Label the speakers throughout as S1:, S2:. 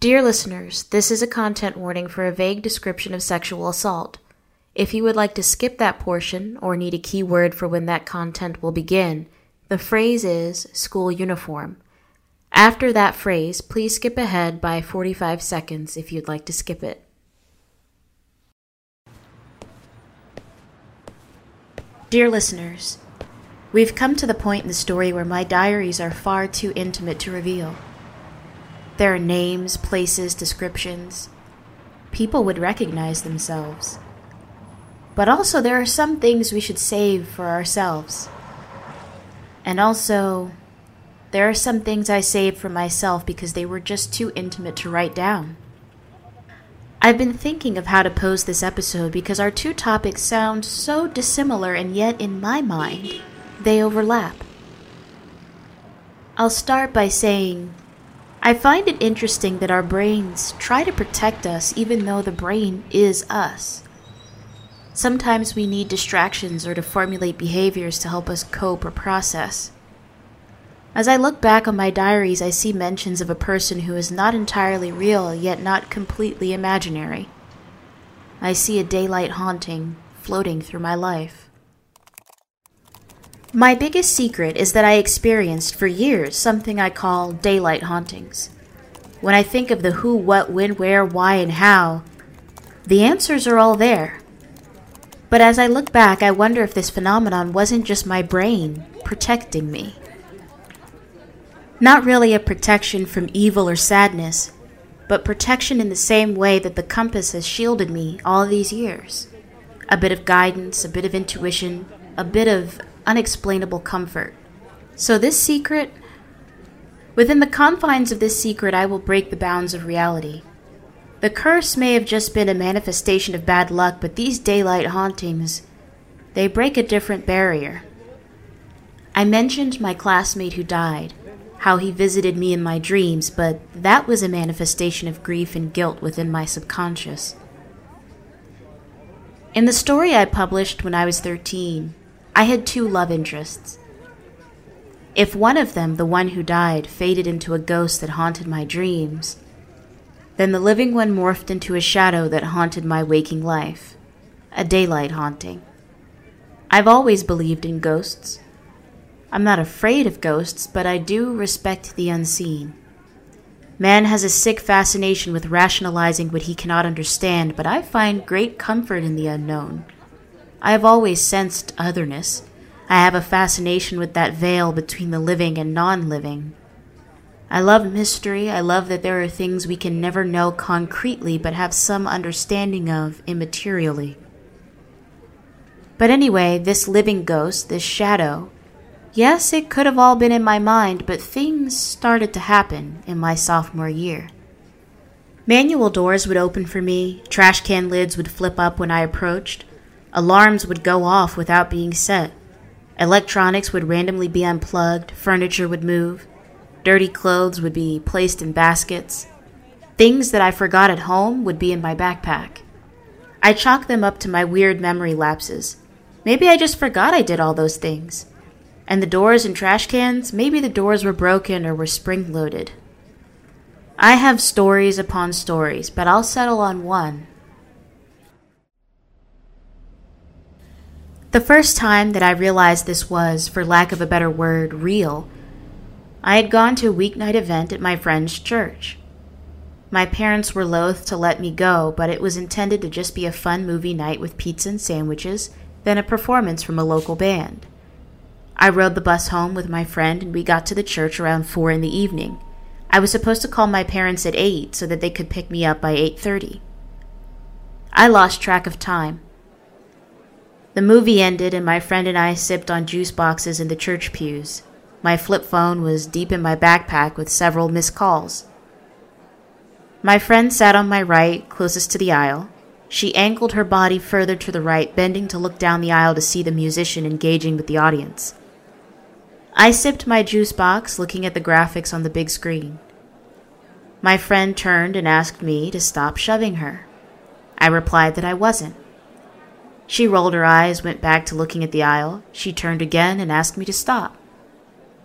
S1: Dear listeners, this is a content warning for a vague description of sexual assault. If you would like to skip that portion or need a keyword for when that content will begin, the phrase is school uniform. After that phrase, please skip ahead by 45 seconds if you'd like to skip it. Dear listeners, we've come to the point in the story where my diaries are far too intimate to reveal. There are names, places, descriptions. People would recognize themselves. But also, there are some things we should save for ourselves. And also, there are some things I saved for myself because they were just too intimate to write down. I've been thinking of how to pose this episode because our two topics sound so dissimilar, and yet, in my mind, they overlap. I'll start by saying I find it interesting that our brains try to protect us even though the brain is us. Sometimes we need distractions or to formulate behaviors to help us cope or process. As I look back on my diaries, I see mentions of a person who is not entirely real yet not completely imaginary. I see a daylight haunting floating through my life. My biggest secret is that I experienced for years something I call daylight hauntings. When I think of the who, what, when, where, why, and how, the answers are all there. But as I look back, I wonder if this phenomenon wasn't just my brain protecting me. Not really a protection from evil or sadness, but protection in the same way that the compass has shielded me all these years. A bit of guidance, a bit of intuition, a bit of unexplainable comfort. So, this secret, within the confines of this secret, I will break the bounds of reality. The curse may have just been a manifestation of bad luck, but these daylight hauntings, they break a different barrier. I mentioned my classmate who died, how he visited me in my dreams, but that was a manifestation of grief and guilt within my subconscious. In the story I published when I was 13, I had two love interests. If one of them, the one who died, faded into a ghost that haunted my dreams, then the living one morphed into a shadow that haunted my waking life, a daylight haunting. I've always believed in ghosts. I'm not afraid of ghosts, but I do respect the unseen. Man has a sick fascination with rationalizing what he cannot understand, but I find great comfort in the unknown. I have always sensed otherness. I have a fascination with that veil between the living and non living. I love mystery. I love that there are things we can never know concretely but have some understanding of immaterially. But anyway, this living ghost, this shadow, yes, it could have all been in my mind, but things started to happen in my sophomore year. Manual doors would open for me, trash can lids would flip up when I approached, Alarms would go off without being set. Electronics would randomly be unplugged, furniture would move, dirty clothes would be placed in baskets. Things that I forgot at home would be in my backpack. I chalk them up to my weird memory lapses. Maybe I just forgot I did all those things. And the doors and trash cans, maybe the doors were broken or were spring loaded. I have stories upon stories, but I'll settle on one The first time that I realized this was, for lack of a better word, real, I had gone to a weeknight event at my friend's church. My parents were loath to let me go, but it was intended to just be a fun movie night with pizza and sandwiches, then a performance from a local band. I rode the bus home with my friend and we got to the church around 4 in the evening. I was supposed to call my parents at 8 so that they could pick me up by 8:30. I lost track of time. The movie ended, and my friend and I sipped on juice boxes in the church pews. My flip phone was deep in my backpack with several missed calls. My friend sat on my right, closest to the aisle. She angled her body further to the right, bending to look down the aisle to see the musician engaging with the audience. I sipped my juice box, looking at the graphics on the big screen. My friend turned and asked me to stop shoving her. I replied that I wasn't. She rolled her eyes, went back to looking at the aisle. She turned again and asked me to stop.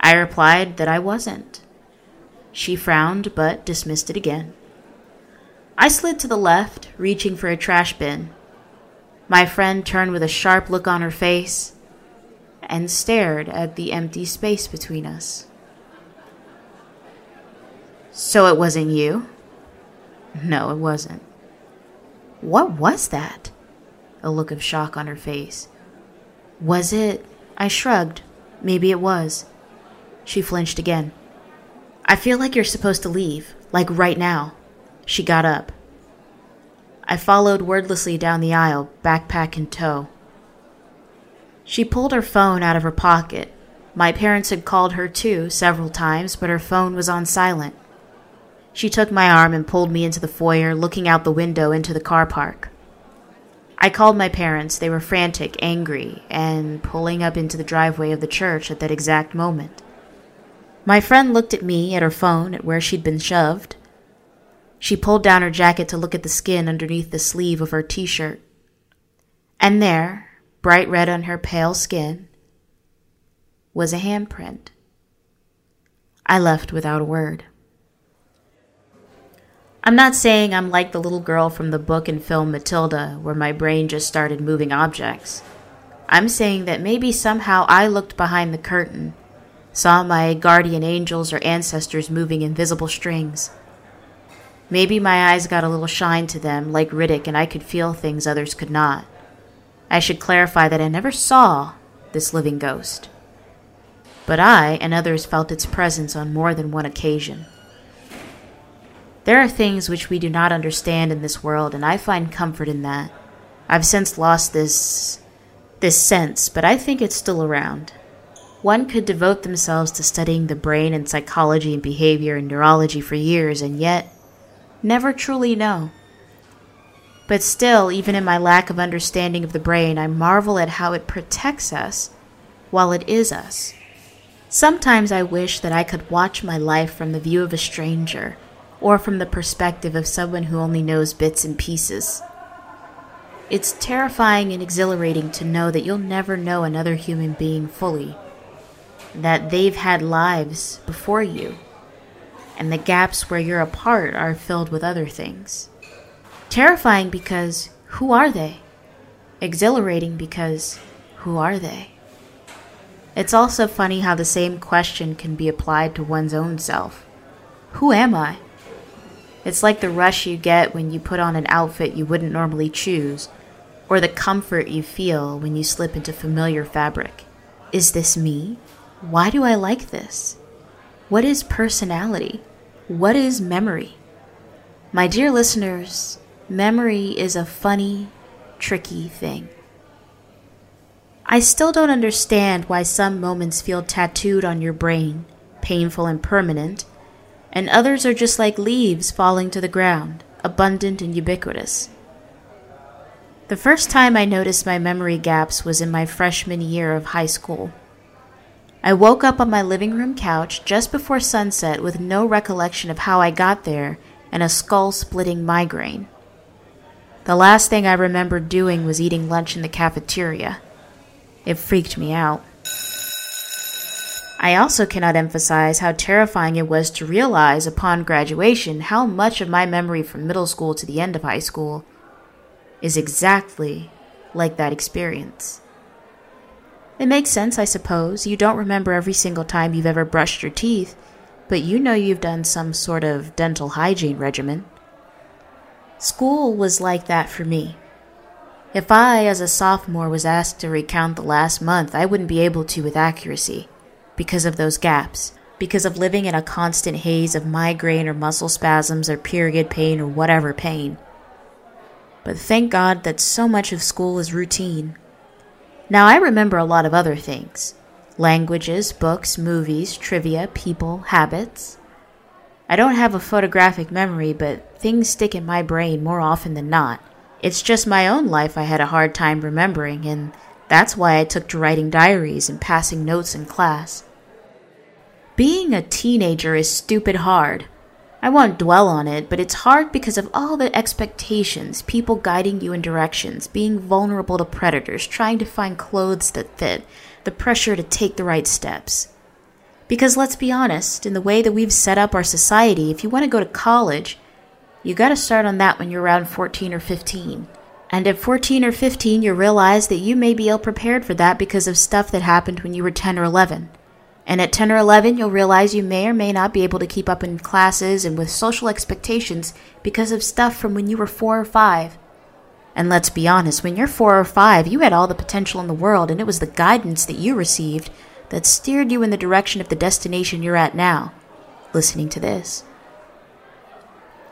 S1: I replied that I wasn't. She frowned but dismissed it again. I slid to the left, reaching for a trash bin. My friend turned with a sharp look on her face and stared at the empty space between us. So it wasn't you? No, it wasn't. What was that? A look of shock on her face. Was it? I shrugged. Maybe it was. She flinched again. I feel like you're supposed to leave, like right now. She got up. I followed wordlessly down the aisle, backpack in tow. She pulled her phone out of her pocket. My parents had called her too several times, but her phone was on silent. She took my arm and pulled me into the foyer, looking out the window into the car park. I called my parents. They were frantic, angry, and pulling up into the driveway of the church at that exact moment. My friend looked at me, at her phone, at where she'd been shoved. She pulled down her jacket to look at the skin underneath the sleeve of her t shirt. And there, bright red on her pale skin, was a handprint. I left without a word. I'm not saying I'm like the little girl from the book and film Matilda, where my brain just started moving objects. I'm saying that maybe somehow I looked behind the curtain, saw my guardian angels or ancestors moving invisible strings. Maybe my eyes got a little shine to them, like Riddick, and I could feel things others could not. I should clarify that I never saw this living ghost. But I and others felt its presence on more than one occasion. There are things which we do not understand in this world, and I find comfort in that. I've since lost this this sense, but I think it's still around. One could devote themselves to studying the brain and psychology and behavior and neurology for years and yet never truly know. But still, even in my lack of understanding of the brain, I marvel at how it protects us while it is us. Sometimes I wish that I could watch my life from the view of a stranger or from the perspective of someone who only knows bits and pieces. It's terrifying and exhilarating to know that you'll never know another human being fully, that they've had lives before you, and the gaps where you're apart are filled with other things. Terrifying because who are they? Exhilarating because who are they? It's also funny how the same question can be applied to one's own self. Who am I? It's like the rush you get when you put on an outfit you wouldn't normally choose, or the comfort you feel when you slip into familiar fabric. Is this me? Why do I like this? What is personality? What is memory? My dear listeners, memory is a funny, tricky thing. I still don't understand why some moments feel tattooed on your brain, painful and permanent, and others are just like leaves falling to the ground, abundant and ubiquitous. The first time I noticed my memory gaps was in my freshman year of high school. I woke up on my living room couch just before sunset with no recollection of how I got there and a skull splitting migraine. The last thing I remembered doing was eating lunch in the cafeteria. It freaked me out. I also cannot emphasize how terrifying it was to realize upon graduation how much of my memory from middle school to the end of high school is exactly like that experience. It makes sense, I suppose. You don't remember every single time you've ever brushed your teeth, but you know you've done some sort of dental hygiene regimen. School was like that for me. If I, as a sophomore, was asked to recount the last month, I wouldn't be able to with accuracy because of those gaps, because of living in a constant haze of migraine or muscle spasms or period pain or whatever pain. But thank God that so much of school is routine. Now, I remember a lot of other things languages, books, movies, trivia, people, habits. I don't have a photographic memory, but things stick in my brain more often than not. It's just my own life I had a hard time remembering, and that's why I took to writing diaries and passing notes in class. Being a teenager is stupid hard. I won't dwell on it, but it's hard because of all the expectations, people guiding you in directions, being vulnerable to predators, trying to find clothes that fit, the pressure to take the right steps. Because let's be honest, in the way that we've set up our society, if you want to go to college, You gotta start on that when you're around 14 or 15. And at 14 or 15, you realize that you may be ill prepared for that because of stuff that happened when you were 10 or 11. And at 10 or 11, you'll realize you may or may not be able to keep up in classes and with social expectations because of stuff from when you were 4 or 5. And let's be honest, when you're 4 or 5, you had all the potential in the world, and it was the guidance that you received that steered you in the direction of the destination you're at now, listening to this.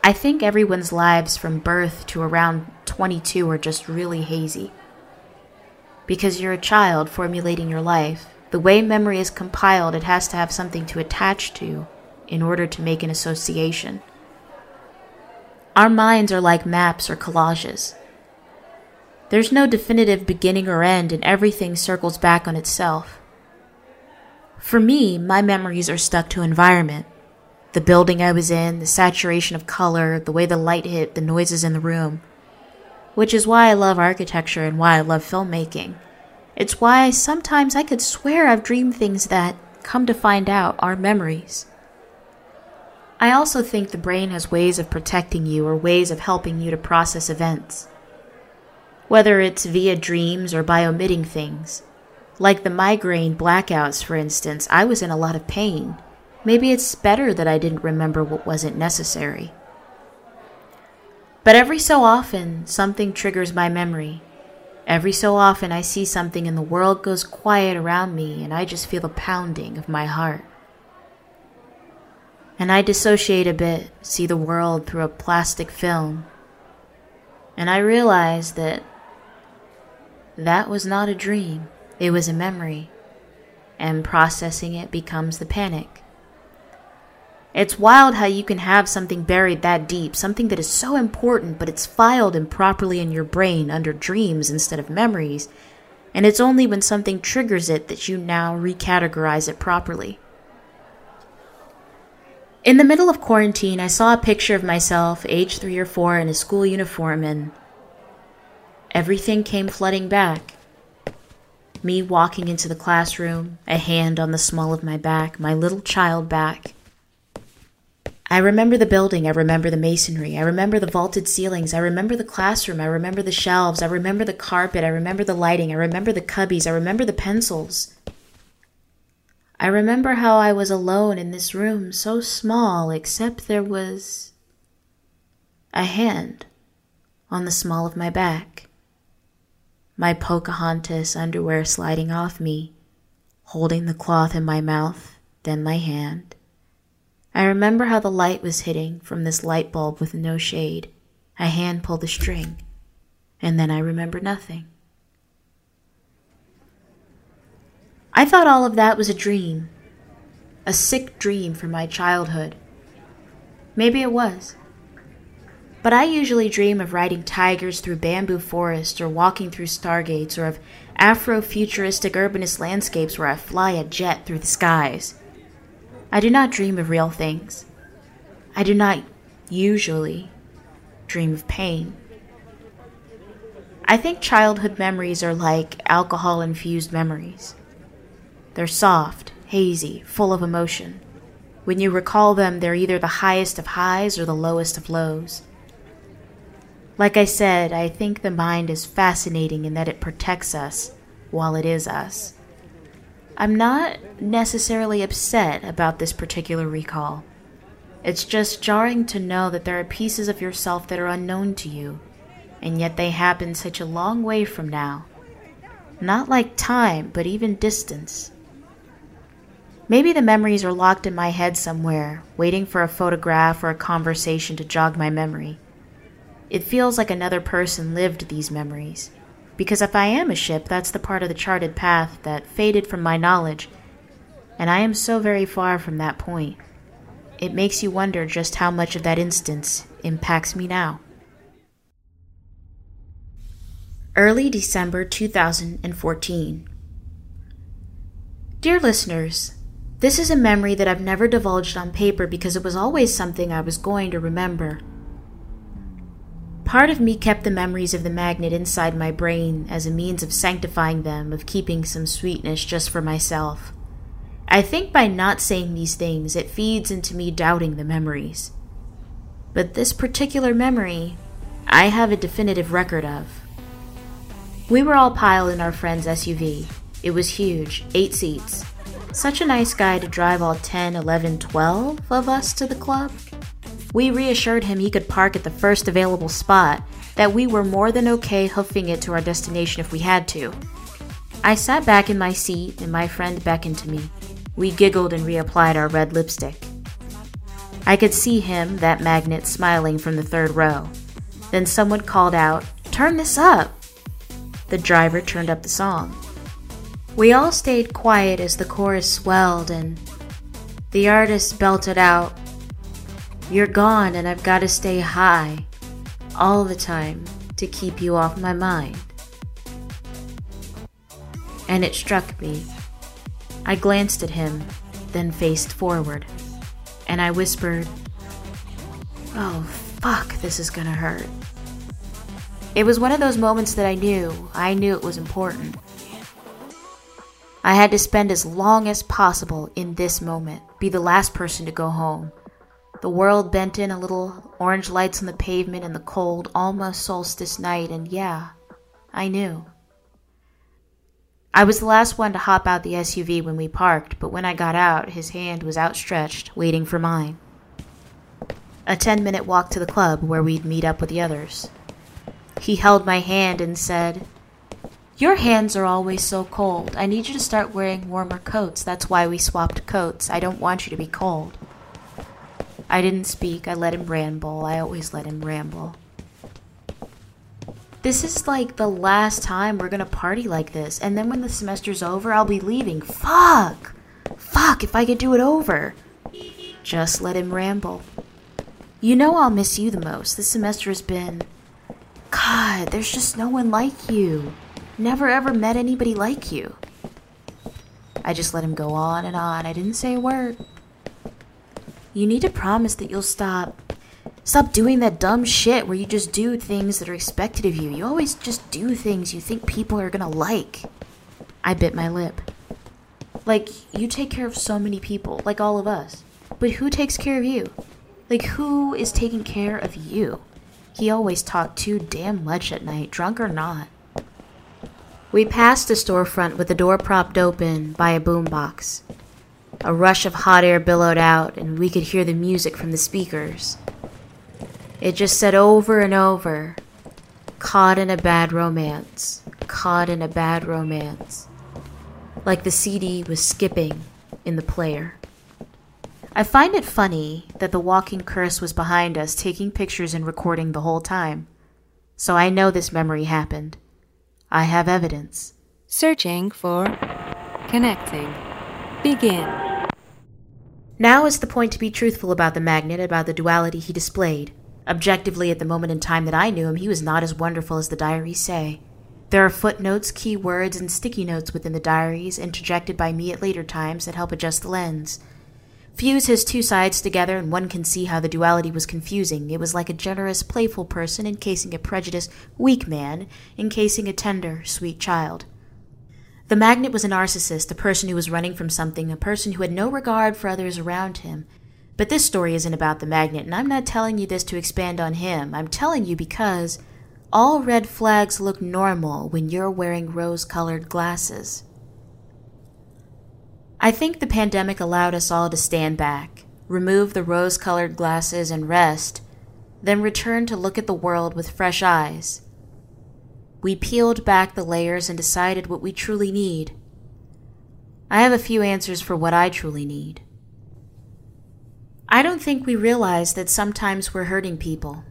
S1: I think everyone's lives from birth to around 22 are just really hazy. Because you're a child formulating your life, the way memory is compiled, it has to have something to attach to in order to make an association. Our minds are like maps or collages. There's no definitive beginning or end, and everything circles back on itself. For me, my memories are stuck to environment the building I was in, the saturation of color, the way the light hit, the noises in the room. Which is why I love architecture and why I love filmmaking. It's why sometimes I could swear I've dreamed things that, come to find out, are memories. I also think the brain has ways of protecting you or ways of helping you to process events. Whether it's via dreams or by omitting things. Like the migraine blackouts, for instance, I was in a lot of pain. Maybe it's better that I didn't remember what wasn't necessary. But every so often, something triggers my memory, Every so often, I see something and the world goes quiet around me, and I just feel the pounding of my heart. And I dissociate a bit, see the world through a plastic film, and I realize that that was not a dream, it was a memory, and processing it becomes the panic. It's wild how you can have something buried that deep, something that is so important, but it's filed improperly in your brain under dreams instead of memories. And it's only when something triggers it that you now recategorize it properly. In the middle of quarantine, I saw a picture of myself, age three or four, in a school uniform, and everything came flooding back. Me walking into the classroom, a hand on the small of my back, my little child back I remember the building. I remember the masonry. I remember the vaulted ceilings. I remember the classroom. I remember the shelves. I remember the carpet. I remember the lighting. I remember the cubbies. I remember the pencils. I remember how I was alone in this room, so small, except there was a hand on the small of my back. My Pocahontas underwear sliding off me, holding the cloth in my mouth, then my hand. I remember how the light was hitting from this light bulb with no shade. A hand pulled the string, and then I remember nothing. I thought all of that was a dream, a sick dream from my childhood. Maybe it was. But I usually dream of riding tigers through bamboo forests or walking through stargates or of Afro-futuristic urbanist landscapes where I fly a jet through the skies. I do not dream of real things. I do not usually dream of pain. I think childhood memories are like alcohol infused memories. They're soft, hazy, full of emotion. When you recall them, they're either the highest of highs or the lowest of lows. Like I said, I think the mind is fascinating in that it protects us while it is us. I'm not necessarily upset about this particular recall. It's just jarring to know that there are pieces of yourself that are unknown to you, and yet they happen such a long way from now. Not like time, but even distance. Maybe the memories are locked in my head somewhere, waiting for a photograph or a conversation to jog my memory. It feels like another person lived these memories. Because if I am a ship, that's the part of the charted path that faded from my knowledge, and I am so very far from that point. It makes you wonder just how much of that instance impacts me now. Early December 2014. Dear listeners, this is a memory that I've never divulged on paper because it was always something I was going to remember. Part of me kept the memories of the magnet inside my brain as a means of sanctifying them, of keeping some sweetness just for myself. I think by not saying these things, it feeds into me doubting the memories. But this particular memory, I have a definitive record of. We were all piled in our friend's SUV. It was huge, eight seats. Such a nice guy to drive all 10, 11, 12 of us to the club. We reassured him he could park at the first available spot, that we were more than okay hoofing it to our destination if we had to. I sat back in my seat and my friend beckoned to me. We giggled and reapplied our red lipstick. I could see him, that magnet, smiling from the third row. Then someone called out, Turn this up! The driver turned up the song. We all stayed quiet as the chorus swelled and the artist belted out, You're gone and I've got to stay high all the time to keep you off my mind. And it struck me. I glanced at him, then faced forward and I whispered, Oh, fuck, this is gonna hurt. It was one of those moments that I knew, I knew it was important. I had to spend as long as possible in this moment, be the last person to go home. The world bent in a little, orange lights on the pavement in the cold, almost solstice night, and yeah, I knew. I was the last one to hop out the SUV when we parked, but when I got out, his hand was outstretched, waiting for mine. A 10 minute walk to the club where we'd meet up with the others. He held my hand and said, Your hands are always so cold. I need you to start wearing warmer coats. That's why we swapped coats. I don't want you to be cold. I didn't speak. I let him ramble. I always let him ramble. This is like the last time we're gonna party like this, and then when the semester's over, I'll be leaving. Fuck! Fuck, if I could do it over. Just let him ramble. You know I'll miss you the most. This semester has been. God, there's just no one like you. Never ever met anybody like you. I just let him go on and on. I didn't say a word. You need to promise that you'll stop Stop doing that dumb shit where you just do things that are expected of you. You always just do things you think people are gonna like. I bit my lip. Like, you take care of so many people, like all of us. But who takes care of you? Like, who is taking care of you? He always talked too damn much at night, drunk or not. We passed a storefront with the door propped open by a boombox. A rush of hot air billowed out, and we could hear the music from the speakers. It just said over and over caught in a bad romance, caught in a bad romance. Like the CD was skipping in the player. I find it funny that the walking curse was behind us, taking pictures and recording the whole time. So I know this memory happened. I have evidence.
S2: Searching for connecting. Begin.
S1: Now is the point to be truthful about the magnet, about the duality he displayed. Objectively, at the moment in time that I knew him, he was not as wonderful as the diaries say. There are footnotes, key words, and sticky notes within the diaries, interjected by me at later times, that help adjust the lens. Fuse his two sides together, and one can see how the duality was confusing. It was like a generous, playful person encasing a prejudiced, weak man, encasing a tender, sweet child. The magnet was a narcissist, a person who was running from something, a person who had no regard for others around him, but this story isn't about the magnet, and I'm not telling you this to expand on him. I'm telling you because all red flags look normal when you're wearing rose colored glasses. I think the pandemic allowed us all to stand back, remove the rose colored glasses, and rest, then return to look at the world with fresh eyes. We peeled back the layers and decided what we truly need. I have a few answers for what I truly need. I don't think we realize that sometimes we're hurting people.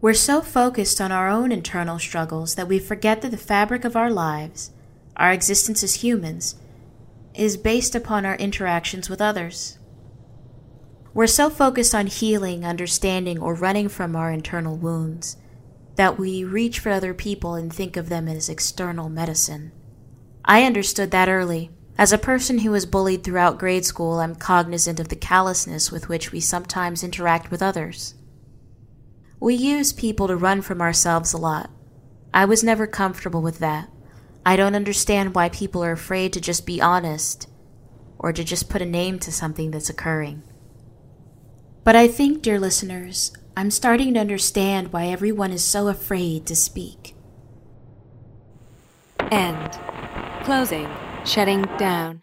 S1: We're so focused on our own internal struggles that we forget that the fabric of our lives, our existence as humans, is based upon our interactions with others. We're so focused on healing, understanding, or running from our internal wounds that we reach for other people and think of them as external medicine. I understood that early. As a person who was bullied throughout grade school, I'm cognizant of the callousness with which we sometimes interact with others. We use people to run from ourselves a lot. I was never comfortable with that. I don't understand why people are afraid to just be honest or to just put a name to something that's occurring. But I think, dear listeners, I'm starting to understand why everyone is so afraid to speak.
S2: End. Closing. Shutting down.